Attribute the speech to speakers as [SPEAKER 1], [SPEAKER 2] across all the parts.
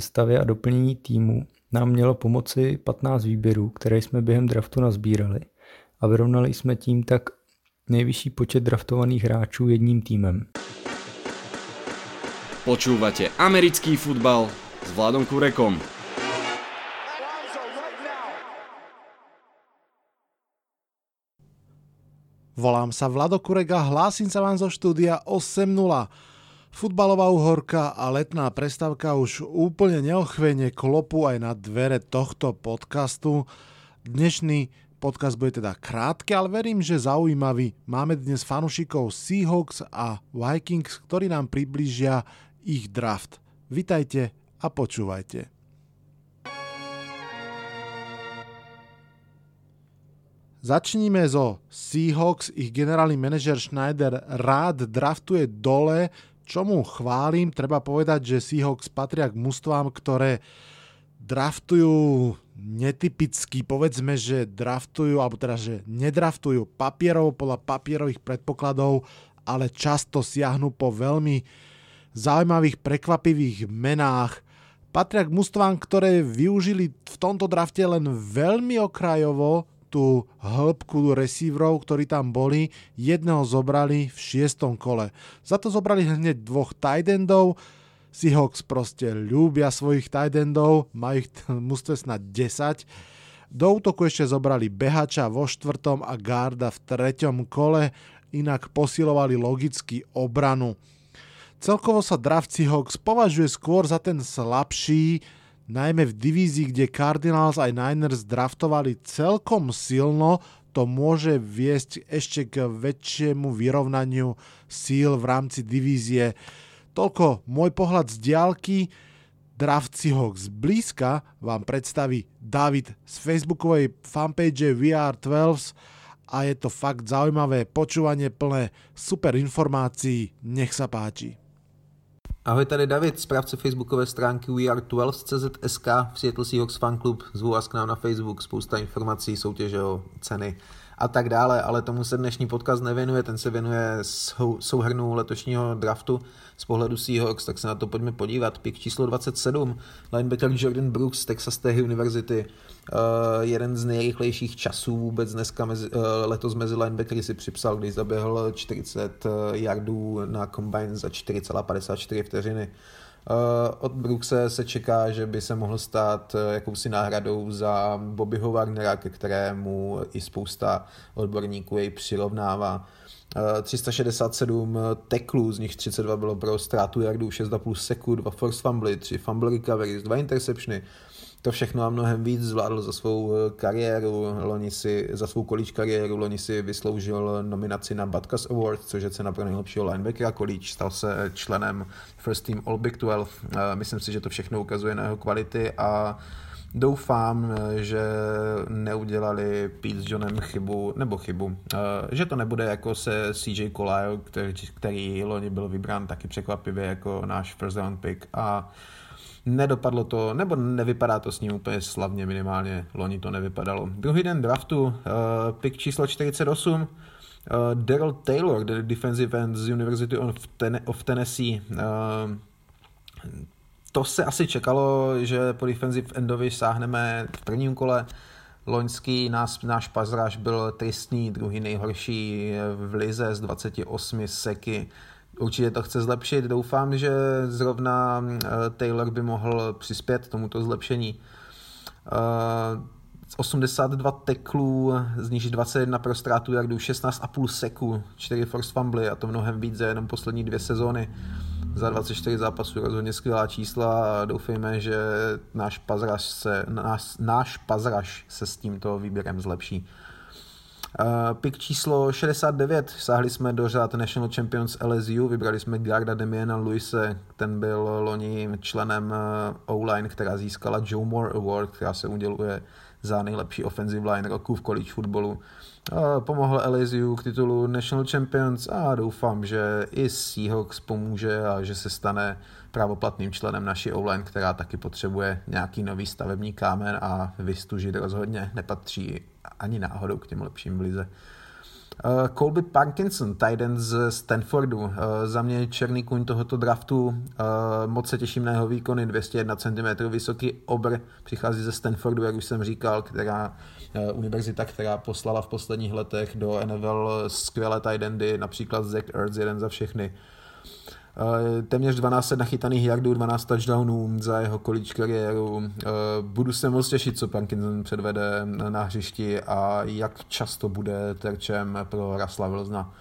[SPEAKER 1] sestavě a doplnění týmu nám mělo pomoci 15 výběrů, které jsme během draftu nazbírali a vyrovnali jsme tím tak nejvyšší počet draftovaných hráčů jedním týmem.
[SPEAKER 2] Počúvate americký futbal s Vladom Kurekom.
[SPEAKER 3] Volám sa Vlado Kurek a hlásim sa vám zo štúdia 8.0. Futbalová uhorka a letná prestávka už úplne neochvene klopu aj na dvere tohto podcastu. Dnešný podcast bude teda krátky, ale verím, že zaujímavý. Máme dnes fanušikov Seahawks a Vikings, ktorí nám približia ich draft. Vitajte a počúvajte. Začníme zo Seahawks. Ich generálny manažer Schneider rád draftuje dole, čomu chválim. Treba povedať, že Seahawks patria k mústvám, ktoré draftujú netypicky, povedzme, že draftujú, alebo teda, že nedraftujú papierov podľa papierových predpokladov, ale často siahnu po veľmi zaujímavých, prekvapivých menách. Patria k mústvám, ktoré využili v tomto drafte len veľmi okrajovo tú hĺbku receiverov, ktorí tam boli. Jedného zobrali v šiestom kole. Za to zobrali hneď dvoch tight endov. Seahawks proste ľúbia svojich tight endov, majú ich mústve snad 10. Do útoku ešte zobrali behača vo štvrtom a garda v treťom kole, inak posilovali logicky obranu. Celkovo sa draft Seahawks považuje skôr za ten slabší, najmä v divízii, kde Cardinals aj Niners draftovali celkom silno, to môže viesť ešte k väčšiemu vyrovnaniu síl v rámci divízie. Toľko môj pohľad z diálky. Draft Seahawks blízka vám predstaví David z facebookovej fanpage VR12 a je to fakt zaujímavé počúvanie plné super informácií. Nech sa páči.
[SPEAKER 4] Ahoj, tady David, správce facebookové stránky WeAre12.cz.sk v Seattle Seahawks Fan Club. Zvu vás k nám na Facebook, spousta informací, soutěže o ceny a tak dále, ale tomu se dnešní podcast nevěnuje, ten se věnuje sou, souhrnu letošního draftu z pohledu Seahawks, tak se na to pojďme podívat. Pik číslo 27, linebacker Jordan Brooks z Texas Tech University, uh, jeden z nejrychlejších časů vůbec dneska mezi, uh, letos mezi linebackery si připsal, když zaběhl 40 yardů na combine za 4,54 vteřiny. Od Brookse se čeká, že by se mohl stát uh, jakousi náhradou za Bobbyho Warnera, ke kterému i spousta odborníků jej přirovnává. 367 teklů, z nich 32 bylo pro ztrátu jardů, 6,5 sekund, 2 force fumble, 3 fumble recoveries, 2 interceptiony, to všechno a mnohem víc zvládl za svou eh, kariéru, loni si, za svou college kariéru, loni si vysloužil nominaci na Butkus Award, což je cena pro nejlepšího linebackera college, stal se členem First Team All Big 12. Myslím si, že to všechno ukazuje na jeho kvality a Doufám, eh, že neudělali Pete s Johnem chybu, nebo chybu, eh, že to nebude jako se CJ Collier, který, který loni byl vybrán taky překvapivě jako náš first round pick a Nedopadlo to, nebo nevypadá to s ním úplně slavně, minimálně loni to nevypadalo. Druhý den draftu, uh, pick číslo 48, uh, Daryl Taylor, defensive end z University of, Ten- of Tennessee. Uh, to se asi čekalo, že po defensive endovi sáhneme v prvním kole. Loňský nás, náš pazraž byl tristný, druhý nejhorší v lize z 28 seky určitě to chce zlepšit. Doufám, že zrovna eh, Taylor by mohl přispět tomuto zlepšení. 82 eh, teklů, z nich 21 pro ztrátu jardů, 16,5 seku, 4 force fumble a to mnohem víc za jenom poslední dvě sezóny. Za 24 zápasů rozhodně skvělá čísla a doufejme, že náš pazraž se, náš, náš pazraž se s tímto výběrem zlepší. Uh, pick číslo 69, sáhli jsme do řád National Champions LSU, vybrali jsme Garda Demiena Luise, ten byl loni členem uh, O-line, která získala Joe Moore Award, která se uděluje za nejlepší offensive line roku v college footballu. Uh, pomohl LSU k titulu National Champions a doufám, že i Seahawks pomůže a že se stane právoplatným členem naší online, která taky potřebuje nějaký nový stavební kámen a vystužit rozhodně nepatří ani náhodou k těm lepším v lize. Uh, Colby Parkinson, tight end z Stanfordu. Uh, za mě černý kuň tohoto draftu. Uh, moc se těším na jeho výkony. 201 cm vysoký obr. Přichází ze Stanfordu, jak už jsem říkal, která univerzita, která poslala v posledních letech do NFL skvělé tight endy, například Zach Ertz, jeden za všechny. Uh, téměř 12 nachytaných yardů, 12 touchdownů za jeho college kariéru. Uh, budu se moc těšit, co Parkinson předvede na hřišti a jak často bude terčem pro Rasla Wilsona.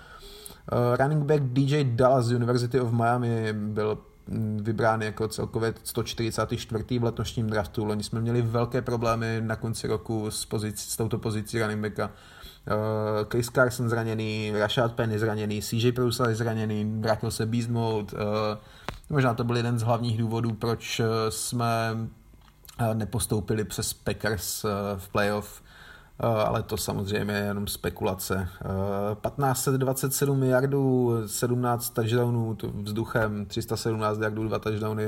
[SPEAKER 4] Uh, running back DJ Dallas z University of Miami byl mm, vybrán jako celkově 144. v letošním draftu. Loni jsme měli velké problémy na konci roku s, pozici, s touto pozicí running backa. Uh, Chris Carson zraněný, Rashad Penny zraněný, CJ Prousa je zraněný, vrátil se Beast Mode. Uh, možná to byl jeden z hlavních důvodů, proč jsme uh, nepostoupili přes Packers v playoff, ale to samozřejmě je jenom spekulace. Uh, 1527 yardů, 17 touchdownů vzduchem, 317 yardů, 2 touchdowny,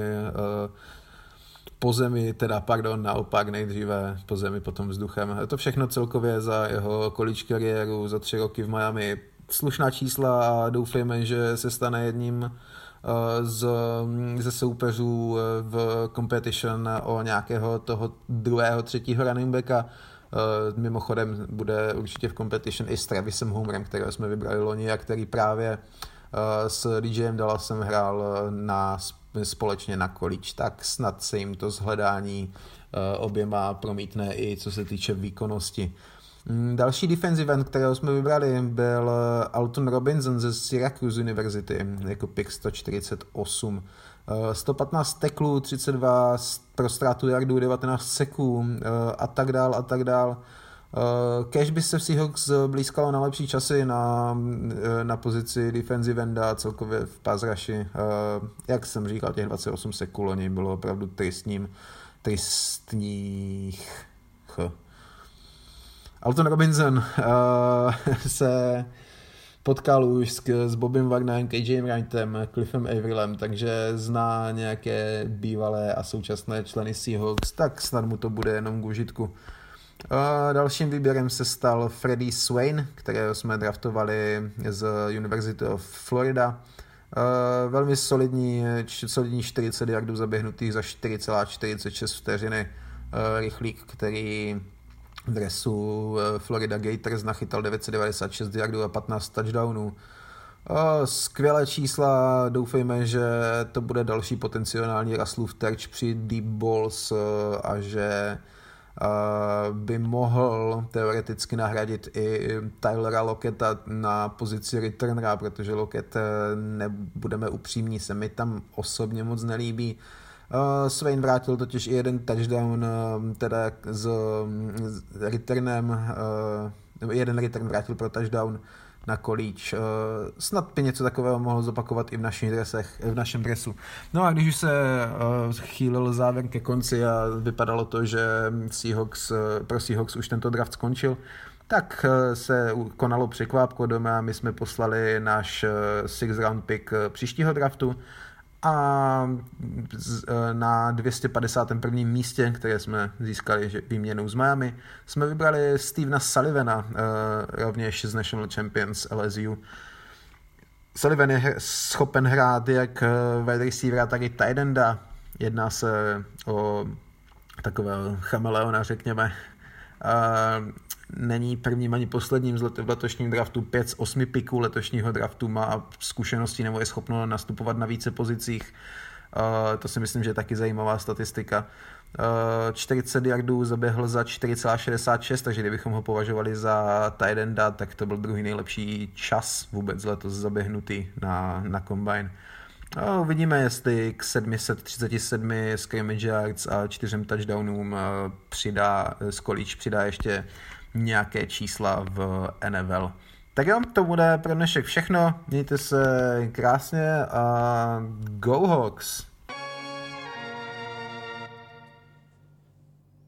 [SPEAKER 4] po zemi, teda pardon, naopak nejdříve po zemi, potom vzduchem. To všechno celkově za jeho college kariéru, za tři roky v Miami. Slušná čísla a doufejme, že se stane jedním eh, z, ze soupeřů eh, v competition o nějakého toho druhého, třetího running backa. Eh, mimochodem bude určitě v competition i s Travisem Homerem, kterého jsme vybrali loni a který právě s DJem Dallasem hrál na společně na količ, tak snad se jim to zhledání eh, oběma promítne i co se týče výkonnosti. Mm, další defensive end, kterého jsme vybrali, byl eh, Alton Robinson ze Syracuse University jako pick 148. 115 teklů, 32 pro ztrátu jardů, 19 seků a tak dál a tak dál. Uh, Cash by se v Seahawks blízkalo na lepší časy na, eh, na pozici defensive enda celkově v pass rushi. Uh, jak jsem říkal, těch 28 seků loni bylo opravdu tristním, tristních. Ch. Alton Robinson se potkal už s, s Bobem Wagnerem, KJ Wrightem, Cliffem Averillem, takže zná nějaké bývalé a současné členy Seahawks, tak snad mu to bude jenom k užitku. Dalším výběrem se stal Freddie Swain, kterého jsme draftovali z University of Florida. Velmi solidní, solidní 40 yardů zaběhnutých za 4,46 vteřiny. Rychlík, který v dresu Florida Gators nachytal 996 yardů a 15 touchdownů. Skvělé čísla, doufejme, že to bude další potenciální Russellův terč při deep balls uh, a že by mohl teoreticky nahradit i Tylera Loketa na pozici returnera, protože Loket, eh, nebudeme upřímní, se mi tam osobně moc nelíbí. Uh, Swain vrátil totiž i jeden touchdown teda s, s returnem, jeden return vrátil pro touchdown na kolíč. Eh, snad by něco takového mohlo zopakovat i v našich dresech, v našem dresu. No a když už se eh, chýlil závěr ke konci a vypadalo to, že Seahawks, eh, pro Seahawks už tento draft skončil, tak se konalo překvápko doma my jsme poslali náš six round pick příštího draftu a e, na 251. místě, které jsme získali výměnou z Miami, jsme vybrali Stevena Sullivana, e, rovněž z National Champions LSU. Sullivan je schopen hrát jak e, wide receivera, tak i tight enda. Jedná se o takového chameleona, řekněme není prvním ani posledním v letošním draftu. Pět z osmi piků letošního draftu má zkušenosti nebo je schopno nastupovat na více pozicích. Uh, to si myslím, že je taky zajímavá statistika. Uh, 40 yardů zaběhl za 4,66, takže kdybychom ho považovali za tight enda, tak to byl druhý nejlepší čas vůbec letos zaběhnutý na, na combine. Uh, uvidíme, jestli k 737 scrimmage yards a čtyřem touchdownům přidá, Skolič přidá ještě nějaké čísla v NFL. Tak jo, to bude pro dnešek všechno. Mějte se krásně a go Hawks!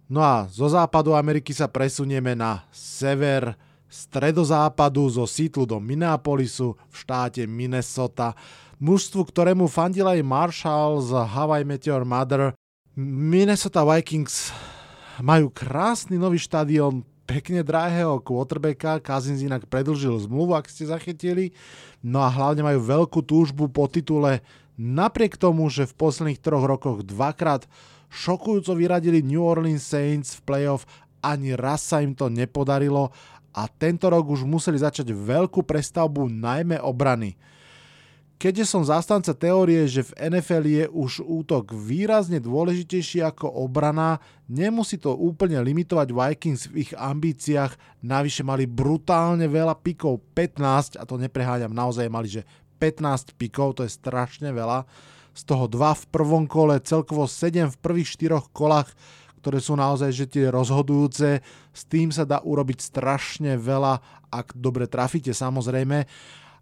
[SPEAKER 3] No a zo západu Ameriky sa presunieme na sever stredozápadu zo Seattle do Minneapolisu v štáte Minnesota. Mužstvu, ktorému fandil aj Marshall z Hawaii Meteor Mother. Minnesota Vikings majú krásny nový štadión, pekne drahého quarterbacka, Kazins inak predlžil zmluvu, ak ste zachytili, no a hlavne majú veľkú túžbu po titule, napriek tomu, že v posledných troch rokoch dvakrát šokujúco vyradili New Orleans Saints v playoff, ani raz sa im to nepodarilo. A tento rok už museli začať veľkú prestavbu najmä obrany. Keďže som zastanca teórie, že v NFL je už útok výrazne dôležitejší ako obrana, nemusí to úplne limitovať Vikings v ich ambíciách. Navyše mali brutálne veľa pikov, 15, a to nepreháňam, naozaj mali, že 15 pikov, to je strašne veľa. Z toho 2 v prvom kole, celkovo 7 v prvých 4 kolách, ktoré sú naozaj že tie rozhodujúce. S tým sa dá urobiť strašne veľa, ak dobre trafíte samozrejme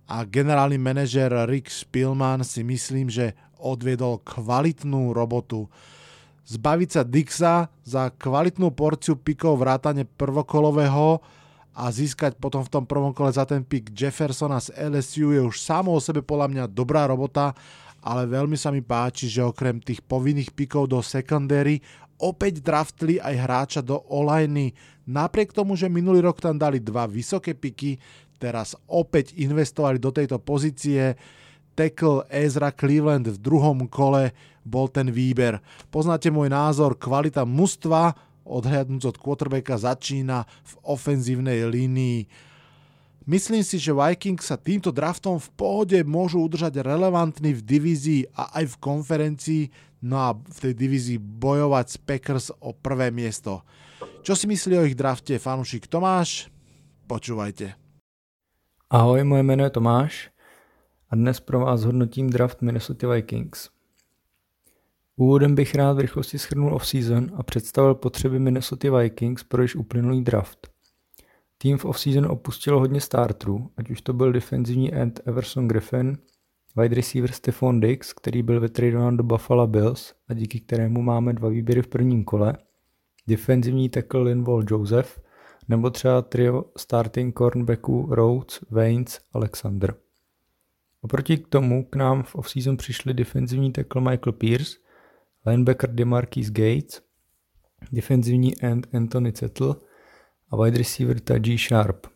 [SPEAKER 3] a generálny manažer Rick Spielman si myslím, že odviedol kvalitnú robotu. Zbaviť sa Dixa za kvalitnú porciu pikov vrátane prvokolového a získať potom v tom prvom kole za ten pik Jeffersona z LSU je už samo o sebe podľa mňa dobrá robota, ale veľmi sa mi páči, že okrem tých povinných pikov do secondary opäť draftli aj hráča do olajny. Napriek tomu, že minulý rok tam dali dva vysoké piky, teraz opäť investovali do tejto pozície. Tackle Ezra Cleveland v druhom kole bol ten výber. Poznáte môj názor, kvalita mužstva, odhľadnúť od quarterbacka, začína v ofenzívnej línii. Myslím si, že Vikings sa týmto draftom v pohode môžu udržať relevantný v divízii a aj v konferencii, no a v tej divízii bojovať s Packers o prvé miesto. Čo si myslí o ich drafte fanúšik Tomáš? Počúvajte.
[SPEAKER 1] Ahoj, moje jméno je Tomáš a dnes pro vás hodnotím draft Minnesota Vikings. Úvodem bych rád v rychlosti schrnul off-season a představil potřeby Minnesota Vikings pro již uplynulý draft. Tým v off-season opustilo hodně starterů, ať už to byl defenzivní end Everson Griffin, wide receiver Stephon Diggs, který byl vytradován do Buffalo Bills a díky kterému máme dva výběry v prvním kole, defenzivní tackle Linval Joseph nebo třeba trio starting cornerbacků Rhodes, Waynes, Alexander. Oproti k tomu k nám v offseason přišli defenzivní tackle Michael Pierce, linebacker DeMarcus Gates, defenzivní end Anthony Zettel a wide receiver Taji Sharp.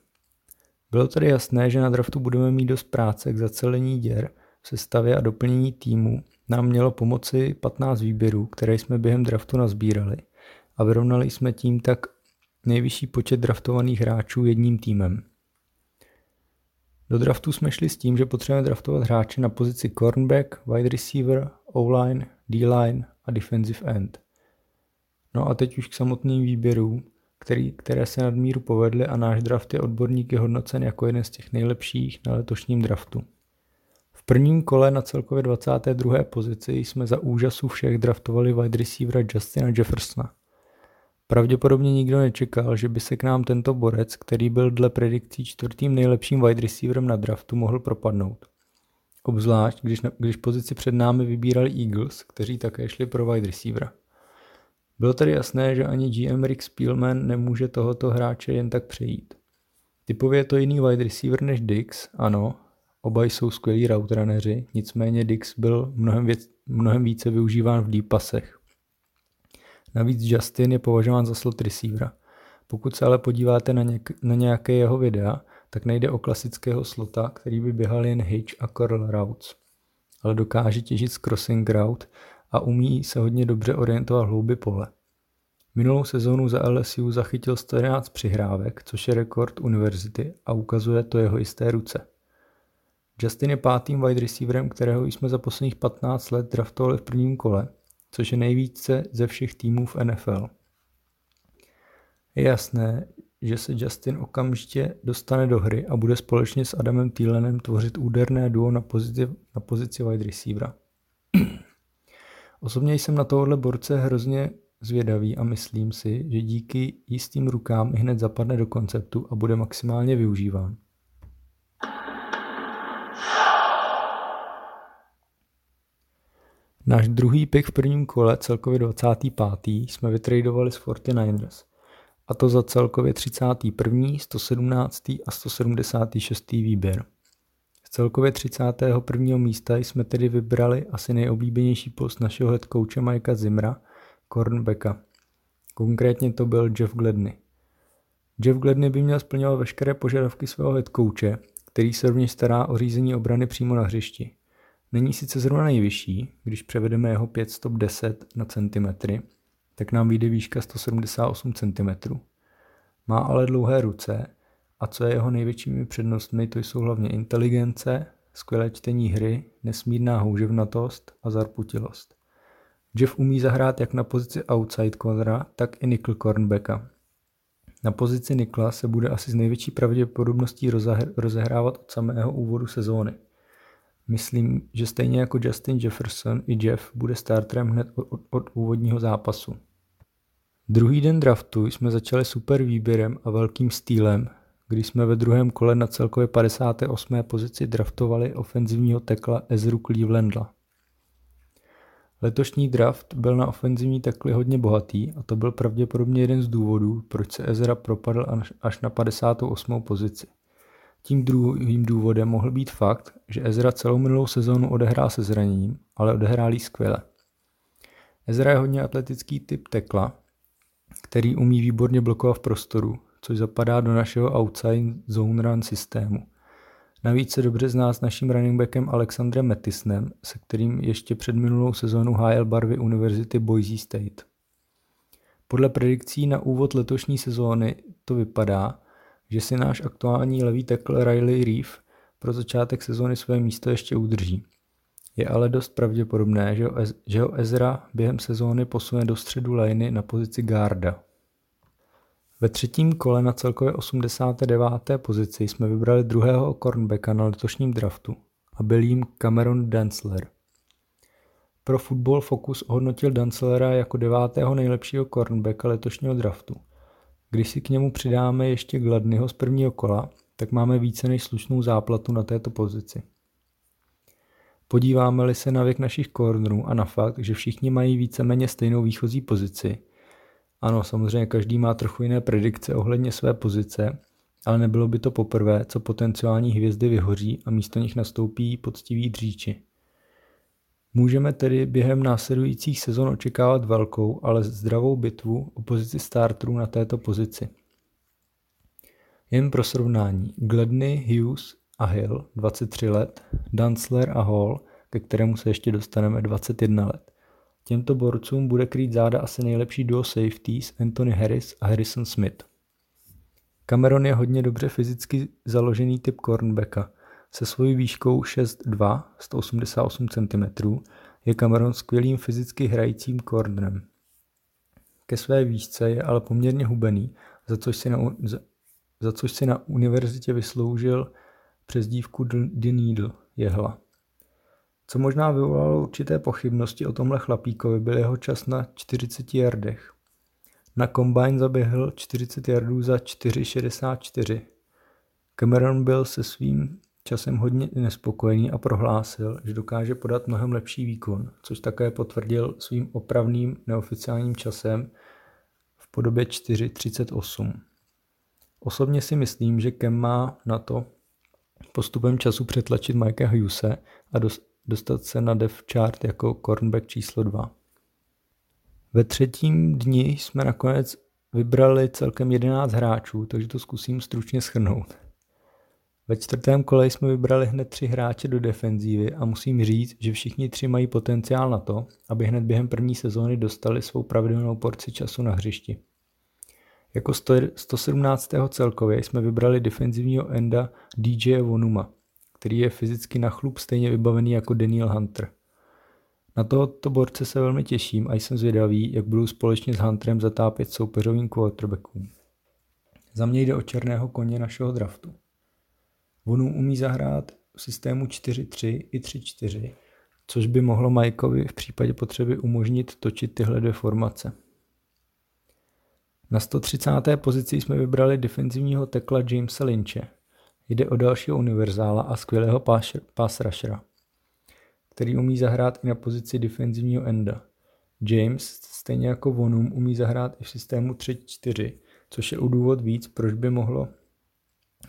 [SPEAKER 1] Bylo tedy jasné, že na draftu budeme mít dost práce k zacelení děr v sestavě a doplnění týmu. Nám mělo pomoci 15 výběrů, které jsme během draftu nazbírali a vyrovnali jsme tím tak nejvyšší počet draftovaných hráčů jedním týmem. Do draftu jsme šli s tím, že potřebujeme draftovat hráče na pozici cornerback, wide receiver, O-line, D-line a defensive end. No a teď už k samotným výběrům, který, které se nadmíru povedly a náš draft je odborník je hodnocen jako jeden z těch nejlepších na letošním draftu. V prvním kole na celkově 22. pozici jsme za úžasu všech draftovali wide receivera Justina Jeffersona. Pravděpodobně nikdo nečekal, že by se k nám tento borec, který byl dle predikcí čtvrtým nejlepším wide receiverem na draftu, mohl propadnout. Obzvlášť, když, na, když pozici před námi vybírali Eagles, kteří také šli pro wide receivera. Bylo tedy jasné, že ani GM Rick Spielman nemůže tohoto hráče jen tak přejít. Typově je to jiný wide receiver než Dix, ano, oba jsou skvělí route nicméně Dix byl mnohem, věc, mnohem více využíván v deep pasech. Navíc Justin je považován za slot receivera. Pokud se ale podíváte na, něk- na nějaké jeho videa, tak nejde o klasického slota, který by běhal jen hitch a curl routes, ale dokáže těžit z crossing route a umí se hodně dobře orientovat hlouby pole. Minulou sezónu za LSU zachytil 111 přihrávek, což je rekord univerzity a ukazuje to jeho jisté ruce. Justin je pátým wide receiverem, kterého jsme za posledních 15 let draftovali v prvním kole což je nejvíce ze všech týmů v NFL. Je jasné, že se Justin okamžitě dostane do hry a bude společně s Adamem Thielenem tvořit úderné duo na pozici, na pozici wide receivera. Osobně jsem na tohohle borce hrozně zvědavý a myslím si, že díky jistým rukám hned zapadne do konceptu a bude maximálně využíván. Náš druhý pick v prvním kole, celkově 25. jsme vytradovali z 49ers. A to za celkově 31., 117. a 176. výběr. Z celkově 31. místa jsme tedy vybrali asi nejoblíbenější post našeho head coache Zimra, cornerbacka. Konkrétně to byl Jeff Gledney. Jeff Gladney by měl splňovat veškeré požadavky svého headcoache, který se rovněž stará o řízení obrany přímo na hřišti. Není sice zrovna nejvyšší, když převedeme jeho 5 stop 10 na centimetry, tak nám vyjde výška 178 cm. Má ale dlouhé ruce a co je jeho největšími přednostmi, to jsou hlavně inteligence, skvělé čtení hry, nesmírná houževnatost a zarputilost. Jeff umí zahrát jak na pozici outside cornera, tak i nickel cornerbacka. Na pozici Nikla se bude asi s největší pravděpodobností rozehrávat od samého úvodu sezóny. Myslím, že stejně jako Justin Jefferson i Jeff bude starterem hned od, od, od úvodního zápasu. Druhý den draftu jsme začali super výběrem a velkým stýlem, když jsme ve druhém kole na celkově 58. pozici draftovali ofenzivního tekla Ezru Clevelandla. Letošní draft byl na ofenzivní tekly hodně bohatý a to byl pravděpodobně jeden z důvodů, proč se Ezra propadl až na 58. pozici. Tím druhým důvodem mohl být fakt, že Ezra celou minulou sezónu odehrál se zraněním, ale odehrál skvěle. Ezra je hodně atletický typ tekla, který umí výborně blokovat v prostoru, což zapadá do našeho outside zone run systému. Navíc se dobře zná s naším running backem Alexandrem Metisnem, se kterým ještě před minulou sezónu hájel barvy Univerzity Boise State. Podle predikcí na úvod letošní sezóny to vypadá, že si náš aktuální levý tackle Riley Reef pro začátek sezóny své místo ještě udrží. Je ale dost pravděpodobné, že ho, Ezra během sezóny posune do středu liney na pozici guarda. Ve třetím kole na celkově 89. pozici jsme vybrali druhého cornerbacka na letošním draftu a byl jím Cameron Densler. Pro Football Focus ohodnotil Dancelera jako devátého nejlepšího cornerbacka letošního draftu. Když si k němu přidáme ještě Gladnyho z prvního kola, tak máme více než slušnou záplatu na této pozici. Podíváme-li se na věk našich cornerů a na fakt, že všichni mají víceméně stejnou výchozí pozici, ano, samozřejmě každý má trochu jiné predikce ohledně své pozice, ale nebylo by to poprvé, co potenciální hvězdy vyhoří a místo nich nastoupí poctiví dříči. Můžeme tedy během následujících sezon očekávat velkou, ale zdravou bitvu o pozici starterů na této pozici. Jen pro srovnání, Gladney, Hughes a Hill 23 let, Dunsler a Hall, ke kterému se ještě dostaneme 21 let. Těmto borcům bude krýt záda asi nejlepší duo safeties Anthony Harris a Harrison Smith. Cameron je hodně dobře fyzicky založený typ cornerbacka. Se svojí výškou 6'2 188 cm je Cameron skvělým fyzicky hrajícím cornerem. Ke své výšce je ale poměrně hubený, za což si na, za, za což si na univerzitě vysloužil přezdívku The Needle, jehla. Co možná vyvolalo určité pochybnosti o tomhle chlapíkovi, byl jeho čas na 40 yardech. Na kombine zaběhl 40 yardů za 4,64. Cameron byl se svým časem hodně nespokojený a prohlásil, že dokáže podat mnohem lepší výkon, což také potvrdil svým opravným neoficiálním časem v podobě 4.38. Osobně si myslím, že Kem má na to postupem času přetlačit Mikea Hughese a dostat se na dev chart jako cornerback číslo 2. Ve třetím dni jsme nakonec vybrali celkem 11 hráčů, takže to zkusím stručně schrnout. Ve čtvrtém kole jsme vybrali hned tři hráče do defenzívy a musím říct, že všichni tři mají potenciál na to, aby hned během první sezóny dostali svou pravidelnou porci času na hřišti. Jako 117. celkově jsme vybrali defenzivního enda DJ Vonuma – který je fyzicky na chlup stejně vybavený jako Daniel Hunter. Na tohoto borce se velmi těším a jsem zvědavý, jak budou společně s Hunterem zatápět soupeřovým quarterbackům. Za mě jde o černého koně našeho draftu. Vonu umí zahrát v systému 4-3 i 3-4, což by mohlo Mikeovi v případě potřeby umožnit točit tyhle dvě formace. Na 130. pozici jsme vybrali defenzivního tekla Jamesa Lynche – Jde o dalšího univerzála a skvělého pass rushera, který umí zahrát i na pozici defenzivního enda. James, stejně jako Vonum, umí zahrát i v systému 3-4, což je u důvod víc, proč by mohlo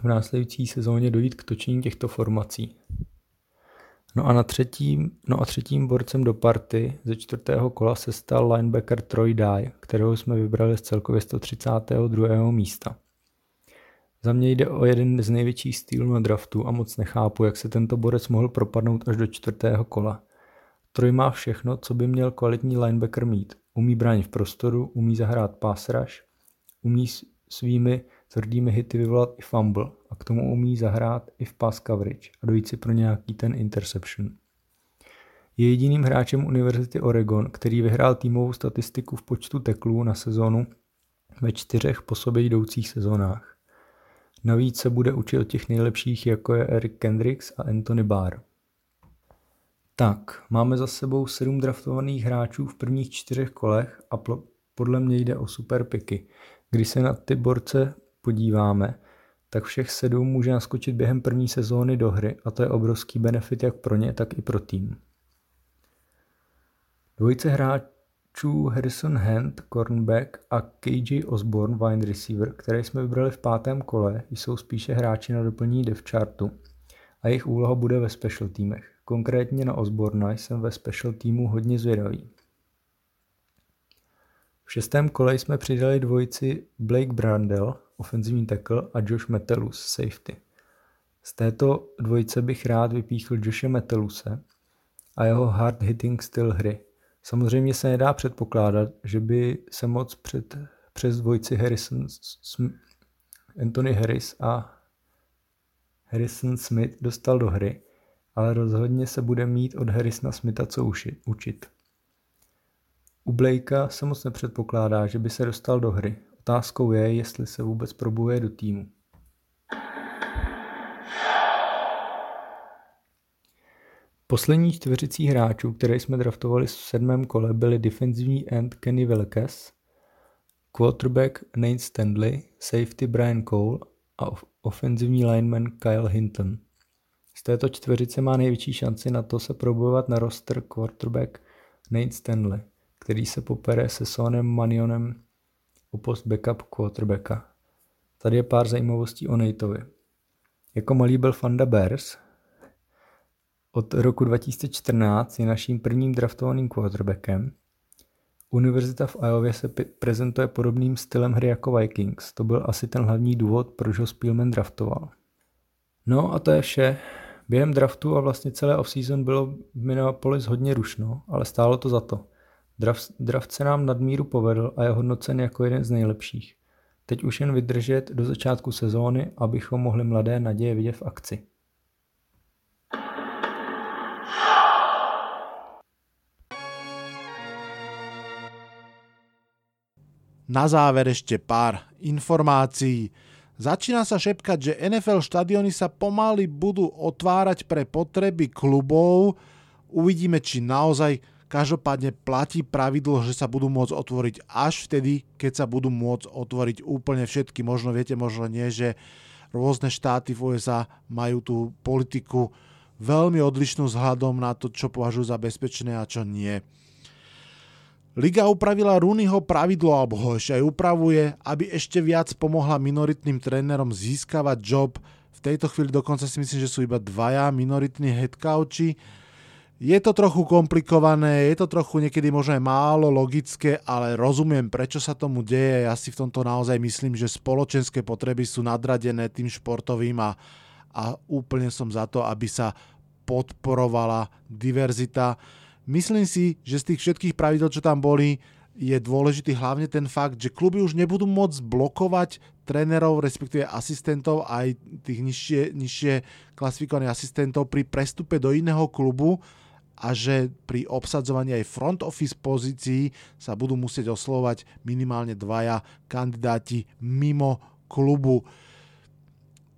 [SPEAKER 1] v následující sezóně dojít k točení těchto formací. No a na třetím, no a třetím borcem do party ze čtvrtého kola se stal linebacker Troy Dye, kterého jsme vybrali z celkově 132. místa. Za mě jde o jeden z největších stylů na draftu a moc nechápu, jak se tento borec mohl propadnout až do čtvrtého kola. Troj má všechno, co by měl kvalitní linebacker mít. Umí bránit v prostoru, umí zahrát pass rush, umí svými tvrdými hity vyvolat i fumble a k tomu umí zahrát i v pass coverage a dojít si pro nějaký ten interception. Je jediným hráčem Univerzity Oregon, který vyhrál týmovou statistiku v počtu teklů na sezónu ve čtyřech po sobě jdoucích sezónách. Navíc se bude učit od těch nejlepších, jako je Eric Kendricks a Anthony Barr. Tak, máme za sebou sedm draftovaných hráčů v prvních čtyřech kolech a podle mě jde o super piky. Když se na ty borce podíváme, tak všech sedm může naskočit během první sezóny do hry a to je obrovský benefit jak pro ně, tak i pro tým. Dvojice hráčů Harrison Hand, cornerback a KJ Osborne, wide receiver, které jsme vybrali v pátém kole, jsou spíše hráči na doplnění depth chartu a jejich úloha bude ve special týmech. Konkrétně na Osborna jsem ve special týmu hodně zvědavý. V šestém kole jsme přidali dvojici Blake Brandel, ofenzivní tackle, a Josh Metellus, safety. Z této dvojice bych rád vypíchl Joshe Metelluse a jeho hard hitting styl hry. Samozřejmě se nedá předpokládat, že by se moc před, přes dvojici Harrison, Anthony Harris a Harrison Smith dostal do hry, ale rozhodně se bude mít od Harrisona Smitha co učit. U Blakea se moc nepředpokládá, že by se dostal do hry. Otázkou je, jestli se vůbec probuje do týmu. Poslední čtveřicí hráčů, které jsme draftovali v sedmém kole, byli defenzivní end Kenny Velkes, quarterback Nate Stanley, safety Brian Cole a ofenzivní lineman Kyle Hinton. Z této čtveřice má největší šanci na to se probojovat na roster quarterback Nate Stanley, který se popere se Sonem Manionem o post backup quarterbacka. Tady je pár zajímavostí o Nateovi. Jako malý byl Fanda Bears. Od roku 2014 je naším prvním draftovaným quarterbackem. Univerzita v Iově se prezentuje podobným stylem hry jako Vikings. To byl asi ten hlavní důvod, proč ho Spielman draftoval. No a to je vše. Během draftu a vlastně celé offseason bylo v Minneapolis hodně rušno, ale stálo to za to. Draft, draft se nám nadmíru povedl a je hodnocen jako jeden z nejlepších. Teď už jen vydržet do začátku sezóny, abychom mohli mladé naděje vidět v akci.
[SPEAKER 3] Na záver ešte pár informácií. Začína sa šepkať, že NFL štadióny sa pomaly budú otvárať pre potreby klubov. Uvidíme, či naozaj každopádne platí pravidlo, že sa budú môcť otvoriť až vtedy, keď sa budú môcť otvoriť úplne všetky. Možno viete, možno nie, že rôzne štáty v USA majú tú politiku veľmi odlišnú vzhľadom na to, čo považujú za bezpečné a čo nie. Liga upravila Rooneyho pravidlo, alebo ho ešte aj upravuje, aby ešte viac pomohla minoritným trénerom získavať job. V tejto chvíli dokonca si myslím, že sú iba dvaja minoritní headcouchi. Je to trochu komplikované, je to trochu niekedy možno aj málo logické, ale rozumiem, prečo sa tomu deje. Ja si v tomto naozaj myslím, že spoločenské potreby sú nadradené tým športovým a, a úplne som za to, aby sa podporovala diverzita Myslím si, že z tých všetkých pravidel, čo tam boli, je dôležitý hlavne ten fakt, že kluby už nebudú môcť blokovať trénerov, respektíve asistentov, aj tých nižšie, nižšie klasifikovaných asistentov pri prestupe do iného klubu a že pri obsadzovaní aj front office pozícií sa budú musieť oslovať minimálne dvaja kandidáti mimo klubu.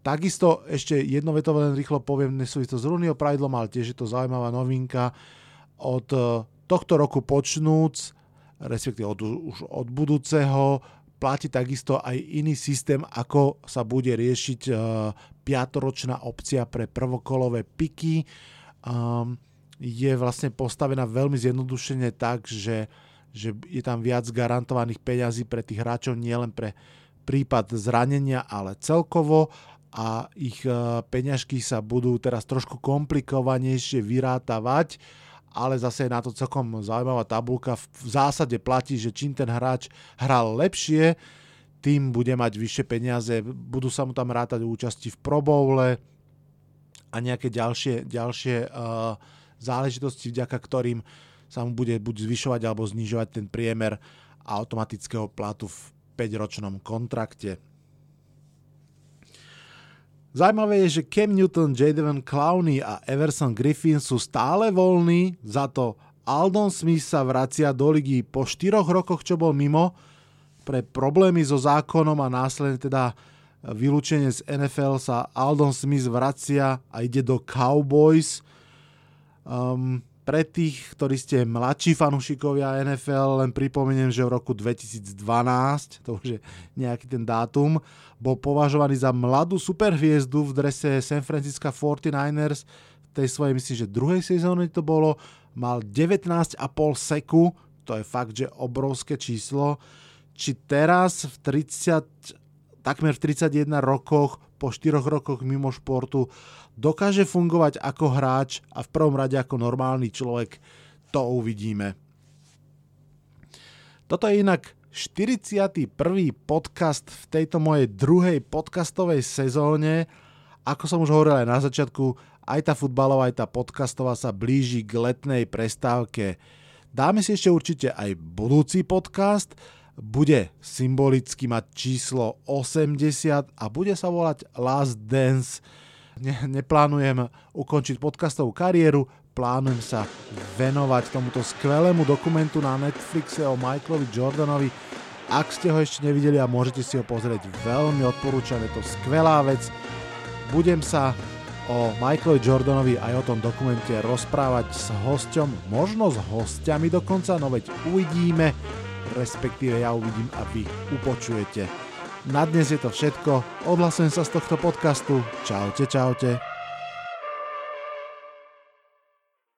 [SPEAKER 3] Takisto ešte jedno veto len rýchlo poviem, nesúvisí to s Runio pravidlom, ale tiež je to zaujímavá novinka od eh, tohto roku počnúc, respektíve od, už od budúceho, platí takisto aj iný systém, ako sa bude riešiť uh, piatoročná opcia pre prvokolové piky. Um, je vlastne postavená veľmi zjednodušene tak, že, že je tam viac garantovaných peňazí pre tých hráčov, nielen pre prípad zranenia, ale celkovo a ich uh, peňažky sa budú teraz trošku komplikovanejšie vyrátavať ale zase je na to celkom zaujímavá tabulka. V zásade platí, že čím ten hráč hral lepšie, tým bude mať vyššie peniaze, budú sa mu tam rátať účasti v Pro Bowle a nejaké ďalšie, ďalšie uh, záležitosti, vďaka ktorým sa mu bude buď zvyšovať alebo znižovať ten priemer automatického platu v 5-ročnom kontrakte. Zajímavé je, že Cam Newton, Jaden Clowney a Everson Griffin sú stále voľní, za to Aldon Smith sa vracia do ligy po 4 rokoch, čo bol mimo, pre problémy so zákonom a následne teda vylúčenie z NFL sa Aldon Smith vracia a ide do Cowboys. Um, pre tých, ktorí ste mladší fanúšikovia NFL, len pripomeniem, že v roku 2012, to už je nejaký ten dátum, bol považovaný za mladú superhviezdu v drese San Francisco 49ers. V tej svojej, myslím, že druhej sezóne to bolo. Mal 19,5 seku, to je fakt, že obrovské číslo. Či teraz v 30, takmer v 31 rokoch, po 4 rokoch mimo športu, dokáže fungovať ako hráč a v prvom rade ako normálny človek, to uvidíme. Toto je inak 41. podcast v tejto mojej druhej podcastovej sezóne. Ako som už hovoril aj na začiatku, aj tá futbalová, aj tá podcastová sa blíži k letnej prestávke. Dáme si ešte určite aj budúci podcast, bude symbolicky mať číslo 80 a bude sa volať Last Dance ne, neplánujem ukončiť podcastovú kariéru, plánujem sa venovať tomuto skvelému dokumentu na Netflixe o Michaelovi Jordanovi. Ak ste ho ešte nevideli a môžete si ho pozrieť, veľmi odporúčam, je to skvelá vec. Budem sa o Michaelovi Jordanovi aj o tom dokumente rozprávať s hosťom, možno s hostiami dokonca, no veď uvidíme, respektíve ja uvidím a vy upočujete. Na dnes je to všetko. Odhlasujem sa z tohto podcastu. Čaute, čaute.